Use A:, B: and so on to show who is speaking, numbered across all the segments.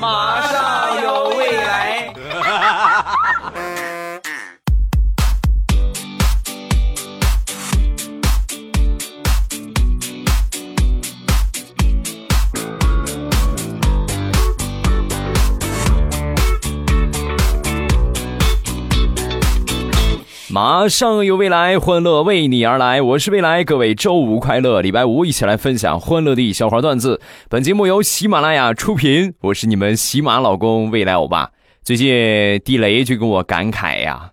A: 马上有未来。
B: 马上有未来，欢乐为你而来。我是未来，各位周五快乐！礼拜五一起来分享欢乐的笑话段子。本节目由喜马拉雅出品，我是你们喜马老公未来欧巴。最近地雷就跟我感慨呀：“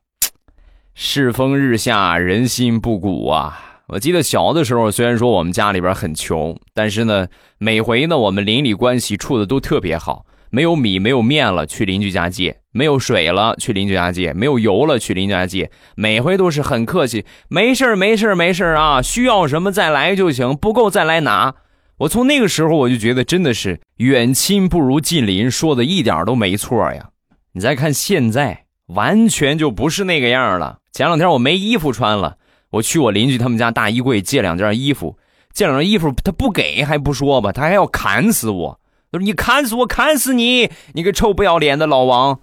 B: 世风日下，人心不古啊！”我记得小的时候，虽然说我们家里边很穷，但是呢，每回呢我们邻里关系处的都特别好。没有米，没有面了，去邻居家借；没有水了，去邻居家借；没有油了，去邻居家借。每回都是很客气，没事儿，没事儿，没事儿啊！需要什么再来就行，不够再来拿。我从那个时候我就觉得真的是远亲不如近邻，说的一点都没错呀。你再看现在，完全就不是那个样了。前两天我没衣服穿了，我去我邻居他们家大衣柜借两件衣服，借两件衣服他不给还不说吧，他还要砍死我。你砍死我，砍死你！你个臭不要脸的老王！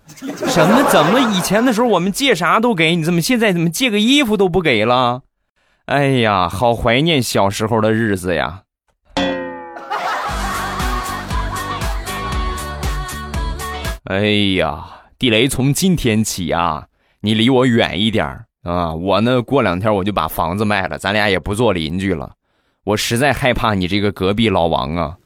B: 什么？怎么以前的时候我们借啥都给你，怎么现在怎么借个衣服都不给了？哎呀，好怀念小时候的日子呀！哎呀，地雷，从今天起啊，你离我远一点啊！我呢，过两天我就把房子卖了，咱俩也不做邻居了。我实在害怕你这个隔壁老王啊！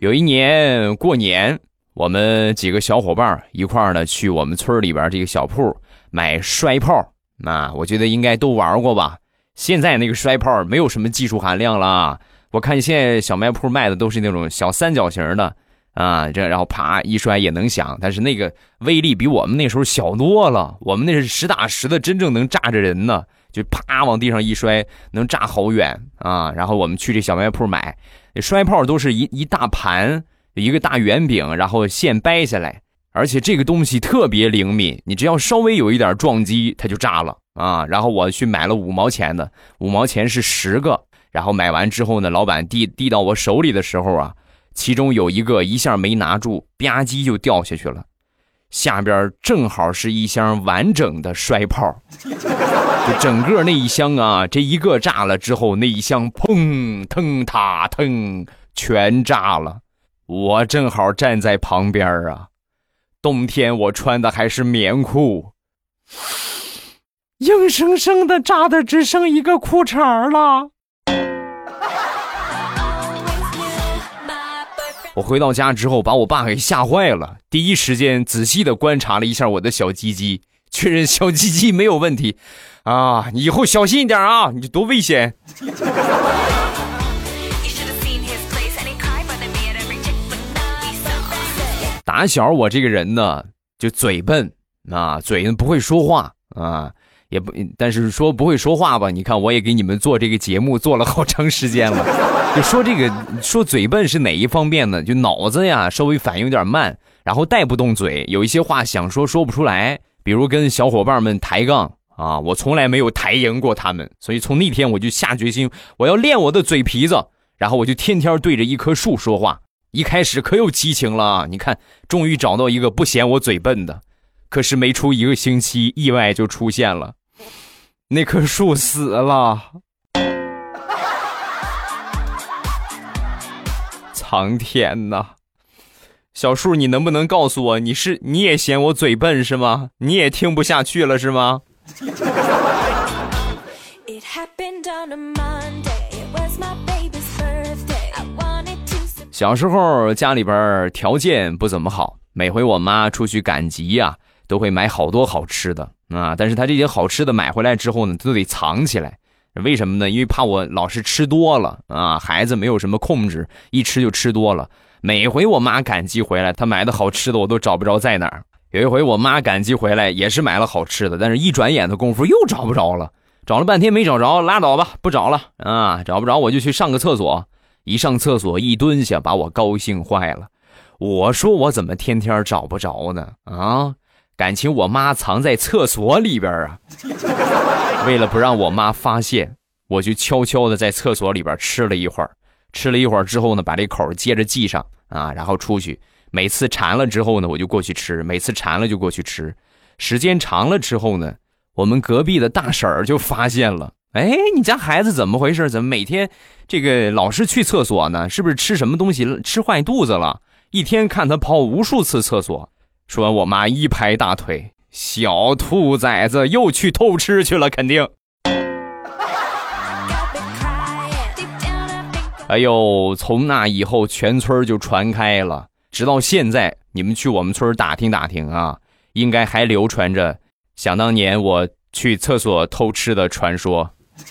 B: 有一年过年，我们几个小伙伴一块儿呢去我们村里边这个小铺买摔炮。那我觉得应该都玩过吧？现在那个摔炮没有什么技术含量了。我看现在小卖铺卖的都是那种小三角形的啊，这然后啪一摔也能响，但是那个威力比我们那时候小多了。我们那是实打实的，真正能炸着人呢，就啪往地上一摔，能炸好远啊。然后我们去这小卖铺买。摔炮都是一一大盘，一个大圆饼，然后线掰下来，而且这个东西特别灵敏，你只要稍微有一点撞击，它就炸了啊！然后我去买了五毛钱的，五毛钱是十个，然后买完之后呢，老板递递到我手里的时候啊，其中有一个一下没拿住，吧唧就掉下去了，下边正好是一箱完整的摔炮。就整个那一箱啊，这一个炸了之后，那一箱砰腾塔腾全炸了。我正好站在旁边啊，冬天我穿的还是棉裤，硬生生的炸的只剩一个裤衩了。我回到家之后，把我爸给吓坏了，第一时间仔细的观察了一下我的小鸡鸡，确认小鸡鸡没有问题。啊，你以后小心一点啊！你多危险！打小我这个人呢，就嘴笨啊，嘴不会说话啊，也不，但是说不会说话吧？你看，我也给你们做这个节目做了好长时间了，就说这个说嘴笨是哪一方面呢？就脑子呀稍微反应有点慢，然后带不动嘴，有一些话想说说不出来，比如跟小伙伴们抬杠。啊，我从来没有抬赢过他们，所以从那天我就下决心，我要练我的嘴皮子，然后我就天天对着一棵树说话。一开始可有激情了，你看，终于找到一个不嫌我嘴笨的。可是没出一个星期，意外就出现了，那棵树死了。苍天呐！小树，你能不能告诉我，你是你也嫌我嘴笨是吗？你也听不下去了是吗？小时候家里边条件不怎么好，每回我妈出去赶集呀，都会买好多好吃的啊。但是她这些好吃的买回来之后呢，都得藏起来，为什么呢？因为怕我老是吃多了啊，孩子没有什么控制，一吃就吃多了。每回我妈赶集回来，她买的好吃的我都找不着在哪儿。有一回，我妈赶集回来，也是买了好吃的，但是一转眼的功夫又找不着了，找了半天没找着，拉倒吧，不找了啊，找不着我就去上个厕所，一上厕所一蹲下，把我高兴坏了。我说我怎么天天找不着呢？啊，感情我妈藏在厕所里边啊。为了不让我妈发现，我就悄悄的在厕所里边吃了一会儿，吃了一会儿之后呢，把这口接着系上啊，然后出去。每次馋了之后呢，我就过去吃；每次馋了就过去吃。时间长了之后呢，我们隔壁的大婶儿就发现了，哎，你家孩子怎么回事？怎么每天这个老是去厕所呢？是不是吃什么东西吃坏肚子了？一天看他跑无数次厕所。说完，我妈一拍大腿：“小兔崽子又去偷吃去了，肯定。”哎呦，从那以后，全村就传开了，直到现在，你们去我们村打听打听啊，应该还流传着想当年我去厕所偷吃的传说。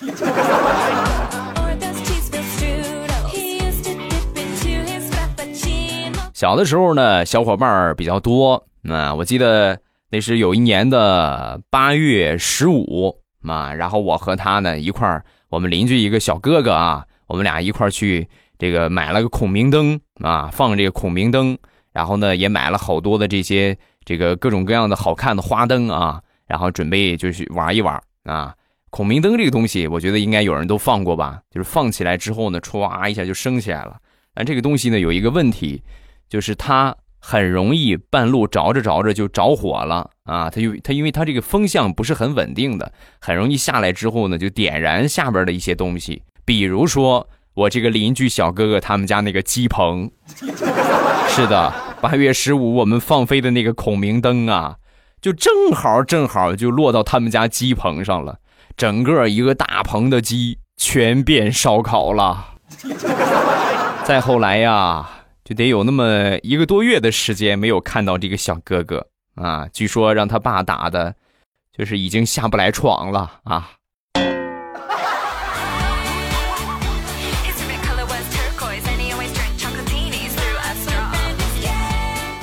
B: 小的时候呢，小伙伴比较多，那，我记得那是有一年的八月十五嘛，然后我和他呢一块儿，我们邻居一个小哥哥啊。我们俩一块儿去这个买了个孔明灯啊，放这个孔明灯，然后呢也买了好多的这些这个各种各样的好看的花灯啊，然后准备就去玩一玩啊。孔明灯这个东西，我觉得应该有人都放过吧，就是放起来之后呢，歘一下就升起来了。但这个东西呢有一个问题，就是它很容易半路着着着着就着火了啊。它就它因为它这个风向不是很稳定的，很容易下来之后呢就点燃下边的一些东西。比如说，我这个邻居小哥哥他们家那个鸡棚，是的，八月十五我们放飞的那个孔明灯啊，就正好正好就落到他们家鸡棚上了，整个一个大棚的鸡全变烧烤了。再后来呀，就得有那么一个多月的时间没有看到这个小哥哥啊，据说让他爸打的，就是已经下不来床了啊。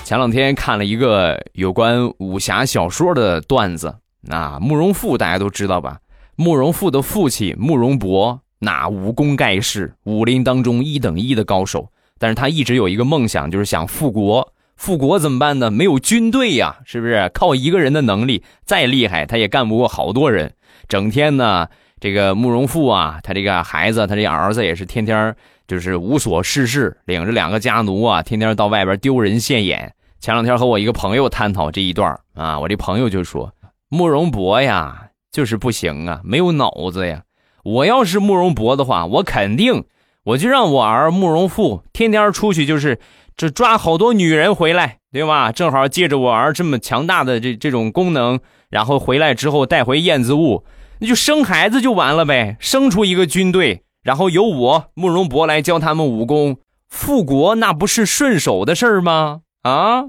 B: 前两天看了一个有关武侠小说的段子，啊，慕容复大家都知道吧？慕容复的父亲慕容博，那武功盖世，武林当中一等一的高手。但是他一直有一个梦想，就是想复国。复国怎么办呢？没有军队呀，是不是？靠一个人的能力再厉害，他也干不过好多人。整天呢，这个慕容复啊，他这个孩子，他这儿子也是天天就是无所事事，领着两个家奴啊，天天到外边丢人现眼。前两天和我一个朋友探讨这一段啊，我这朋友就说：“慕容博呀，就是不行啊，没有脑子呀。我要是慕容博的话，我肯定我就让我儿慕容复天天出去，就是这抓好多女人回来，对吧？正好借着我儿这么强大的这这种功能，然后回来之后带回燕子坞，那就生孩子就完了呗，生出一个军队，然后由我慕容博来教他们武功，复国那不是顺手的事儿吗？”啊！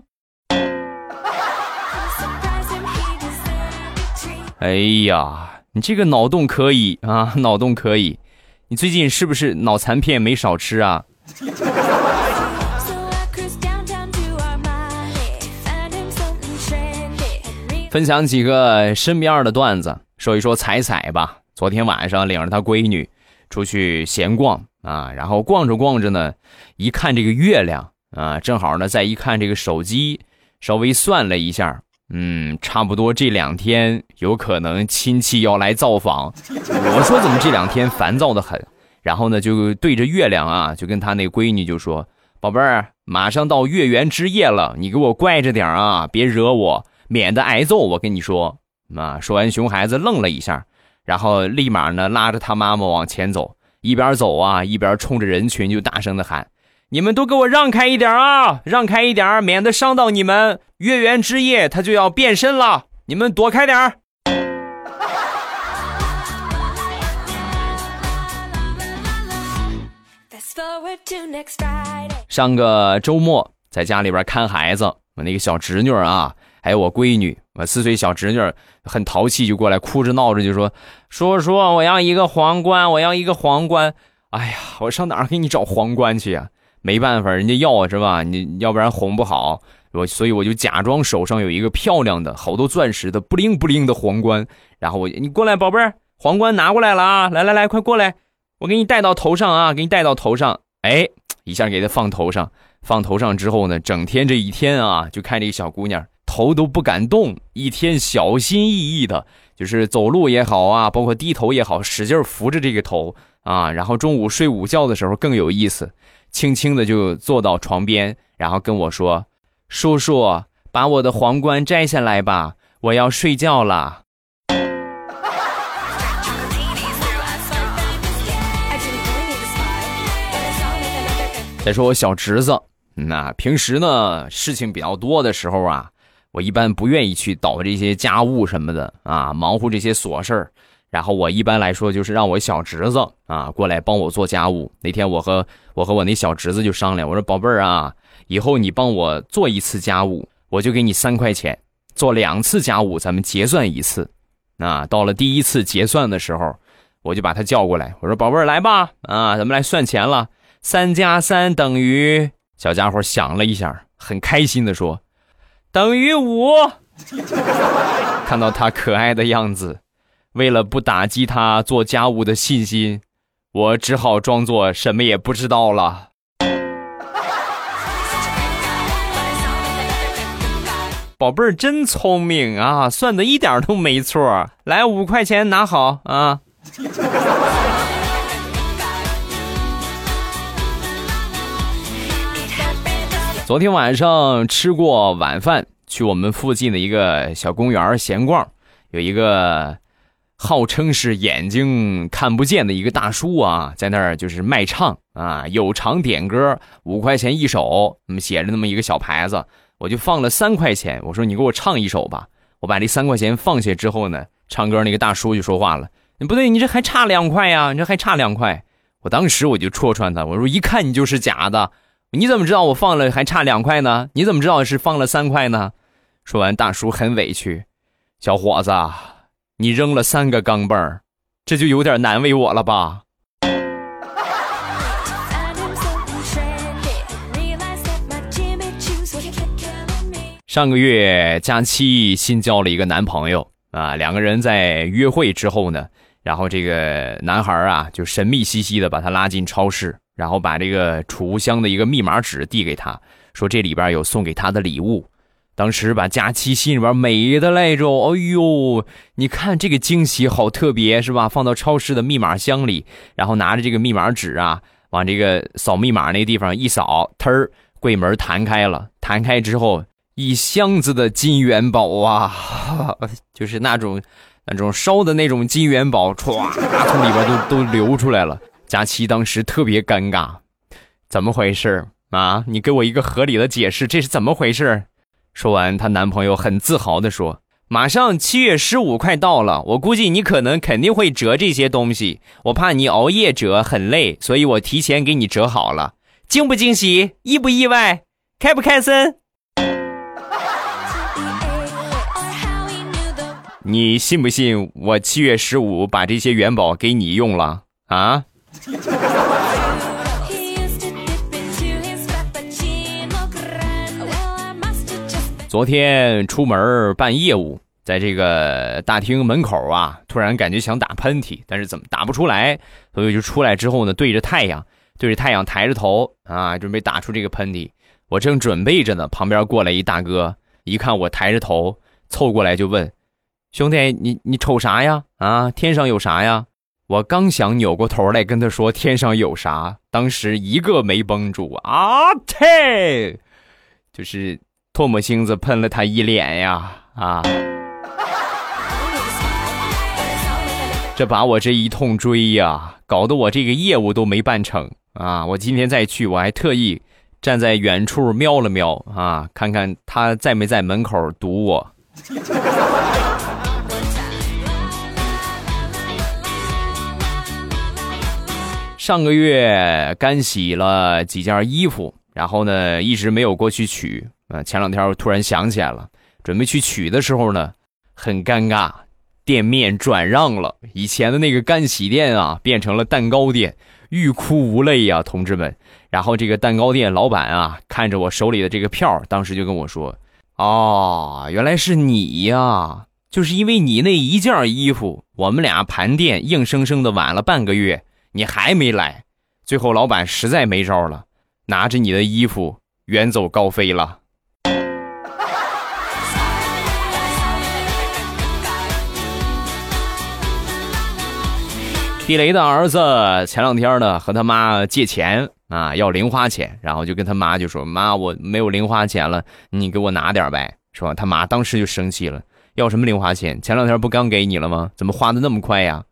B: 哎呀，你这个脑洞可以啊，脑洞可以。你最近是不是脑残片没少吃啊？分享几个身边的段子，说一说彩彩吧。昨天晚上领着她闺女出去闲逛啊，然后逛着逛着呢，一看这个月亮。啊，正好呢，再一看这个手机，稍微算了一下，嗯，差不多这两天有可能亲戚要来造访。我说怎么这两天烦躁的很，然后呢就对着月亮啊，就跟他那闺女就说：“宝贝儿，马上到月圆之夜了，你给我乖着点啊，别惹我，免得挨揍。”我跟你说，啊，说完熊孩子愣了一下，然后立马呢拉着他妈妈往前走，一边走啊一边冲着人群就大声的喊。你们都给我让开一点啊！让开一点，免得伤到你们。月圆之夜，他就要变身了，你们躲开点儿。上个周末在家里边看孩子，我那个小侄女啊，还有我闺女，我四岁小侄女很淘气，就过来哭着闹着就说：“叔叔，我要一个皇冠，我要一个皇冠。”哎呀，我上哪儿给你找皇冠去呀？没办法，人家要是吧？你要不然哄不好我，所以我就假装手上有一个漂亮的、好多钻石的、不灵不灵的皇冠。然后我，你过来，宝贝儿，皇冠拿过来了啊！来来来，快过来，我给你戴到头上啊！给你戴到头上，哎，一下给他放头上。放头上之后呢，整天这一天啊，就看这个小姑娘头都不敢动，一天小心翼翼的就是走路也好啊，包括低头也好，使劲扶着这个头啊。然后中午睡午觉的时候更有意思，轻轻的就坐到床边，然后跟我说：“叔叔，把我的皇冠摘下来吧，我要睡觉了。”再说我小侄子，那平时呢事情比较多的时候啊。我一般不愿意去倒这些家务什么的啊，忙活这些琐事儿。然后我一般来说就是让我小侄子啊过来帮我做家务。那天我和我和我那小侄子就商量，我说宝贝儿啊，以后你帮我做一次家务，我就给你三块钱；做两次家务，咱们结算一次。啊，到了第一次结算的时候，我就把他叫过来，我说宝贝儿来吧，啊，咱们来算钱了。三加三等于……小家伙想了一下，很开心的说。等于五。看到他可爱的样子，为了不打击他做家务的信心，我只好装作什么也不知道了。宝贝儿真聪明啊，算的一点都没错。来，五块钱拿好啊。昨天晚上吃过晚饭，去我们附近的一个小公园闲逛，有一个号称是眼睛看不见的一个大叔啊，在那儿就是卖唱啊，有偿点歌，五块钱一首，那么写着那么一个小牌子，我就放了三块钱，我说你给我唱一首吧。我把这三块钱放下之后呢，唱歌那个大叔就说话了，你不对，你这还差两块呀，你这还差两块。我当时我就戳穿他，我说一看你就是假的。你怎么知道我放了还差两块呢？你怎么知道是放了三块呢？说完，大叔很委屈：“小伙子，你扔了三个钢镚这就有点难为我了吧？”上个月佳期新交了一个男朋友啊，两个人在约会之后呢，然后这个男孩啊就神秘兮兮的把他拉进超市。然后把这个储物箱的一个密码纸递给他，说这里边有送给他的礼物。当时把佳期心里边美的来着，哎呦，你看这个惊喜好特别，是吧？放到超市的密码箱里，然后拿着这个密码纸啊，往这个扫密码那地方一扫，忒儿，柜门弹开了。弹开之后，一箱子的金元宝啊，就是那种那种烧的那种金元宝，歘，从里边都都流出来了。佳琪当时特别尴尬，怎么回事啊？你给我一个合理的解释，这是怎么回事？说完，她男朋友很自豪地说：“马上七月十五快到了，我估计你可能肯定会折这些东西，我怕你熬夜折很累，所以我提前给你折好了。惊不惊喜？意不意外？开不开心？你信不信我七月十五把这些元宝给你用了啊？”昨天出门办业务，在这个大厅门口啊，突然感觉想打喷嚏，但是怎么打不出来，所以就出来之后呢，对着太阳，对着太阳抬着头啊，准备打出这个喷嚏。我正准备着呢，旁边过来一大哥，一看我抬着头，凑过来就问：“兄弟，你你瞅啥呀？啊，天上有啥呀？”我刚想扭过头来跟他说天上有啥，当时一个没绷住啊！忒，就是唾沫星子喷了他一脸呀！啊！这把我这一通追呀，搞得我这个业务都没办成啊！我今天再去，我还特意站在远处瞄了瞄啊，看看他在没在门口堵我。上个月干洗了几件衣服，然后呢一直没有过去取。啊，前两天我突然想起来了，准备去取的时候呢，很尴尬，店面转让了，以前的那个干洗店啊变成了蛋糕店，欲哭无泪呀，同志们。然后这个蛋糕店老板啊看着我手里的这个票，当时就跟我说：“哦，原来是你呀，就是因为你那一件衣服，我们俩盘店硬生生的晚了半个月。”你还没来，最后老板实在没招了，拿着你的衣服远走高飞了。地雷的儿子前两天呢和他妈借钱啊，要零花钱，然后就跟他妈就说：“妈，我没有零花钱了，你给我拿点呗。”是吧？他妈当时就生气了：“要什么零花钱？前两天不刚给你了吗？怎么花的那么快呀？”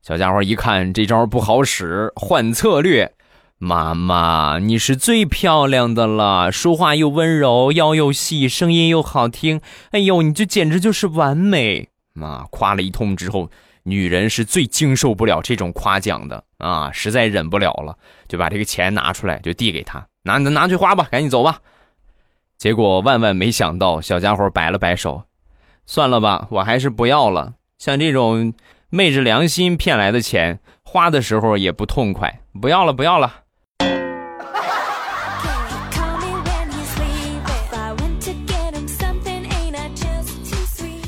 B: 小家伙一看这招不好使，换策略：“妈妈，你是最漂亮的了，说话又温柔，腰又细，声音又好听，哎呦，你这简直就是完美！”妈夸了一通之后。女人是最经受不了这种夸奖的啊，实在忍不了了，就把这个钱拿出来，就递给他，拿拿拿去花吧，赶紧走吧。结果万万没想到，小家伙摆了摆手，算了吧，我还是不要了。像这种昧着良心骗来的钱，花的时候也不痛快，不要了，不要了。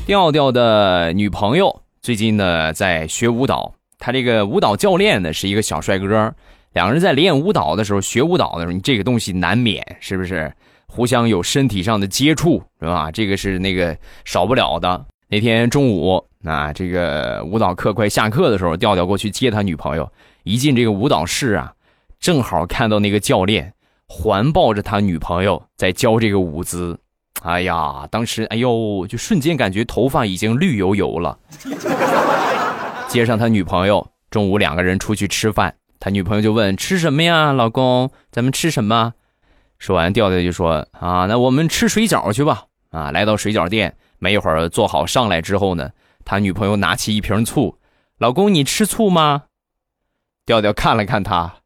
B: 调调的女朋友。最近呢，在学舞蹈。他这个舞蹈教练呢，是一个小帅哥。两个人在练舞蹈的时候，学舞蹈的时候，你这个东西难免是不是互相有身体上的接触，是吧？这个是那个少不了的。那天中午，那这个舞蹈课快下课的时候，调调过去接他女朋友。一进这个舞蹈室啊，正好看到那个教练环抱着他女朋友在教这个舞姿。哎呀，当时哎呦，就瞬间感觉头发已经绿油油了。接上他女朋友，中午两个人出去吃饭，他女朋友就问吃什么呀，老公，咱们吃什么？说完，调调就说啊，那我们吃水饺去吧。啊，来到水饺店，没一会儿做好上来之后呢，他女朋友拿起一瓶醋，老公你吃醋吗？调调看了看他，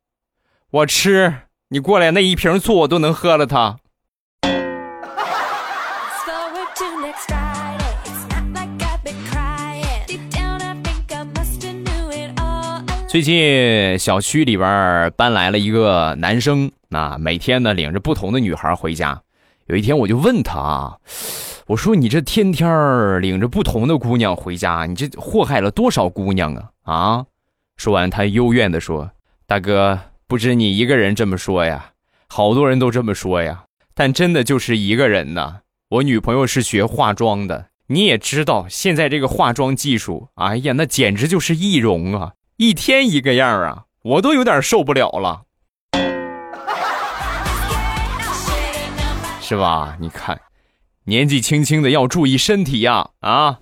B: 我吃，你过来那一瓶醋我都能喝了它。最近小区里边搬来了一个男生，啊，每天呢领着不同的女孩回家。有一天我就问他啊，我说你这天天领着不同的姑娘回家，你这祸害了多少姑娘啊？啊！说完他幽怨的说：“大哥，不止你一个人这么说呀，好多人都这么说呀。但真的就是一个人呢。我女朋友是学化妆的，你也知道现在这个化妆技术，哎呀，那简直就是易容啊。”一天一个样啊，我都有点受不了了，是吧？你看，年纪轻轻的要注意身体呀！啊！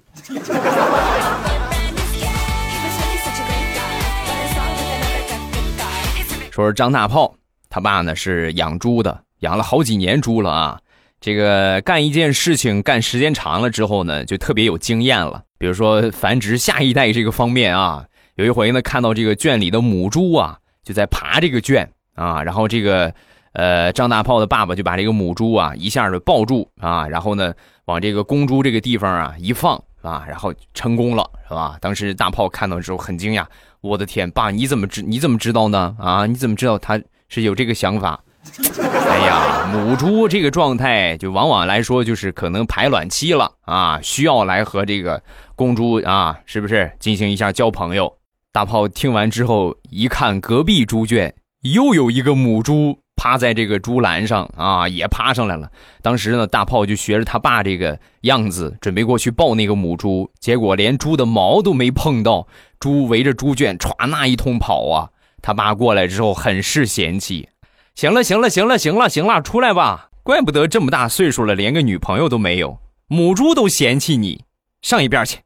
B: 说是张大炮，他爸呢是养猪的，养了好几年猪了啊。这个干一件事情干时间长了之后呢，就特别有经验了。比如说繁殖下一代这个方面啊。有一回呢，看到这个圈里的母猪啊，就在爬这个圈啊，然后这个，呃，张大炮的爸爸就把这个母猪啊一下就抱住啊，然后呢，往这个公猪这个地方啊一放啊，然后成功了，是吧？当时大炮看到之后很惊讶，我的天，爸，你怎么知你怎么知道呢？啊，你怎么知道他是有这个想法？哎呀，母猪这个状态就往往来说就是可能排卵期了啊，需要来和这个公猪啊，是不是进行一下交朋友？大炮听完之后，一看隔壁猪圈又有一个母猪趴在这个猪栏上啊，也爬上来了。当时呢，大炮就学着他爸这个样子，准备过去抱那个母猪，结果连猪的毛都没碰到，猪围着猪圈歘那一通跑啊。他爸过来之后很是嫌弃：“行了，行了，行了，行了，行了，出来吧！怪不得这么大岁数了，连个女朋友都没有，母猪都嫌弃你，上一边去。”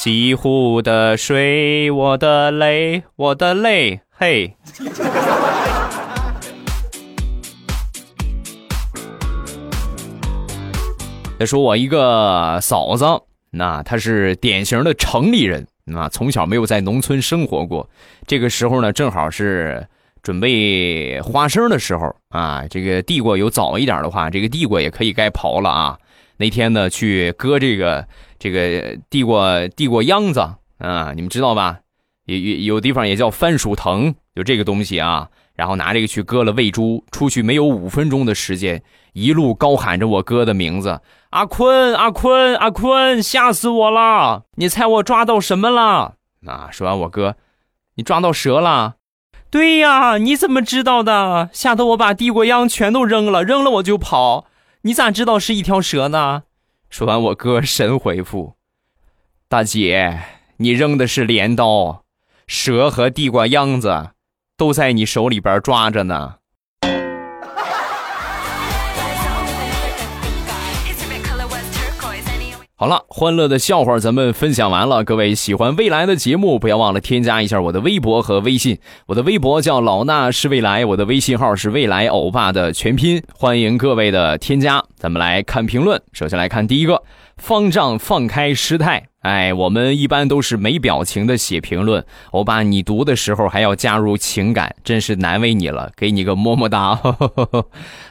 B: 西湖的水，我的泪，我的泪，嘿。再说我一个嫂子，那她是典型的城里人，啊，从小没有在农村生活过。这个时候呢，正好是准备花生的时候啊。这个地瓜有早一点的话，这个地瓜也可以该刨了啊。那天呢，去割这个。这个地瓜地瓜秧子啊，你们知道吧？有有有地方也叫番薯藤，就这个东西啊。然后拿这个去割了喂猪，出去没有五分钟的时间，一路高喊着我哥的名字：“阿坤，阿坤，阿坤！”吓死我了！你猜我抓到什么了？啊！说完我哥，你抓到蛇了？对呀，你怎么知道的？吓得我把地瓜秧全都扔了，扔了我就跑。你咋知道是一条蛇呢？说完，我哥神回复：“大姐，你扔的是镰刀，蛇和地瓜秧子都在你手里边抓着呢。好了，欢乐的笑话咱们分享完了。各位喜欢未来的节目，不要忘了添加一下我的微博和微信。我的微博叫老衲是未来，我的微信号是未来欧巴的全拼。欢迎各位的添加。咱们来看评论，首先来看第一个，方丈放开师太。哎，我们一般都是没表情的写评论，欧巴，你读的时候还要加入情感，真是难为你了，给你个么么哒。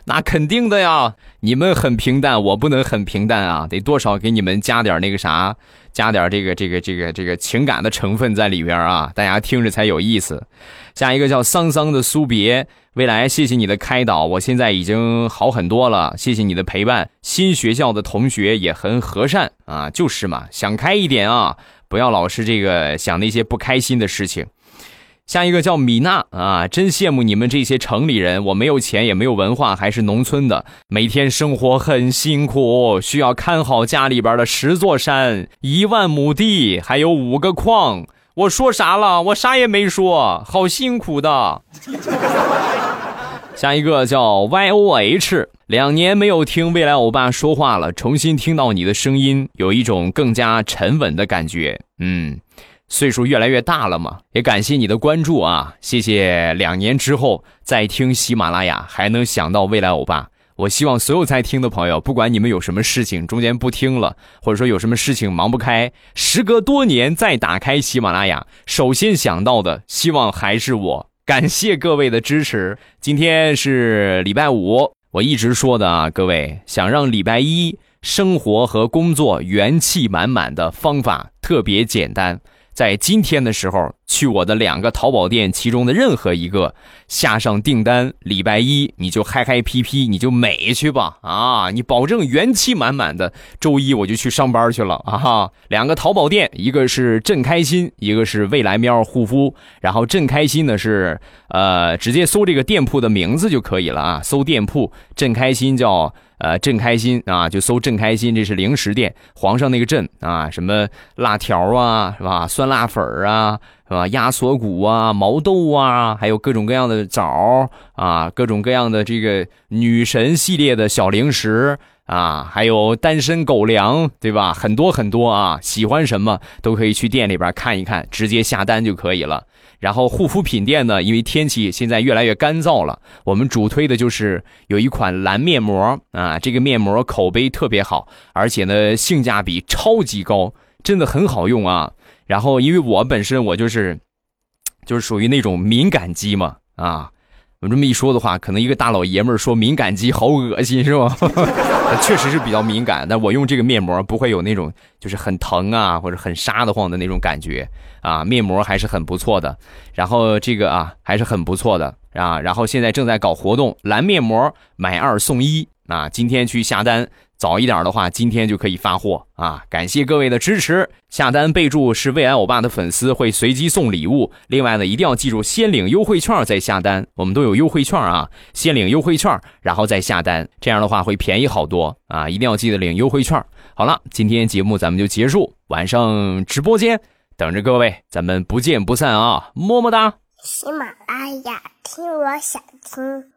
B: 那肯定的呀，你们很平淡，我不能很平淡啊，得多少给你们加点那个啥，加点这个这个这个这个情感的成分在里边啊，大家听着才有意思。下一个叫桑桑的苏别。未来，谢谢你的开导，我现在已经好很多了。谢谢你的陪伴，新学校的同学也很和善啊，就是嘛，想开一点啊，不要老是这个想那些不开心的事情。下一个叫米娜啊，真羡慕你们这些城里人，我没有钱也没有文化，还是农村的，每天生活很辛苦，需要看好家里边的十座山、一万亩地，还有五个矿。我说啥了？我啥也没说，好辛苦的。下一个叫 Y O H，两年没有听未来欧巴说话了，重新听到你的声音，有一种更加沉稳的感觉。嗯，岁数越来越大了嘛，也感谢你的关注啊，谢谢。两年之后再听喜马拉雅，还能想到未来欧巴。我希望所有在听的朋友，不管你们有什么事情中间不听了，或者说有什么事情忙不开，时隔多年再打开喜马拉雅，首先想到的希望还是我。感谢各位的支持。今天是礼拜五，我一直说的啊，各位想让礼拜一生活和工作元气满满的方法特别简单。在今天的时候，去我的两个淘宝店其中的任何一个下上订单，礼拜一你就嗨嗨皮皮，你就美去吧啊！你保证元气满满的。周一我就去上班去了啊！哈，两个淘宝店，一个是朕开心，一个是未来喵护肤。然后朕开心的是，呃，直接搜这个店铺的名字就可以了啊，搜店铺朕开心叫。呃，朕开心啊，就搜朕开心，这是零食店，皇上那个朕啊，什么辣条啊，是吧？酸辣粉啊，是吧？鸭锁骨啊，毛豆啊，还有各种各样的枣啊，各种各样的这个女神系列的小零食啊，还有单身狗粮，对吧？很多很多啊，喜欢什么都可以去店里边看一看，直接下单就可以了。然后护肤品店呢，因为天气现在越来越干燥了，我们主推的就是有一款蓝面膜啊，这个面膜口碑特别好，而且呢性价比超级高，真的很好用啊。然后因为我本身我就是，就是属于那种敏感肌嘛啊。我这么一说的话，可能一个大老爷们儿说敏感肌好恶心是吧？确实是比较敏感，但我用这个面膜不会有那种就是很疼啊或者很沙得慌的那种感觉啊，面膜还是很不错的。然后这个啊还是很不错的啊。然后现在正在搞活动，蓝面膜买二送一啊，今天去下单。早一点的话，今天就可以发货啊！感谢各位的支持，下单备注是未来欧巴的粉丝会随机送礼物。另外呢，一定要记住先领优惠券再下单，我们都有优惠券啊，先领优惠券然后再下单，这样的话会便宜好多啊！一定要记得领优惠券。好了，今天节目咱们就结束，晚上直播间等着各位，咱们不见不散啊！么么哒。喜马拉雅听，我想听。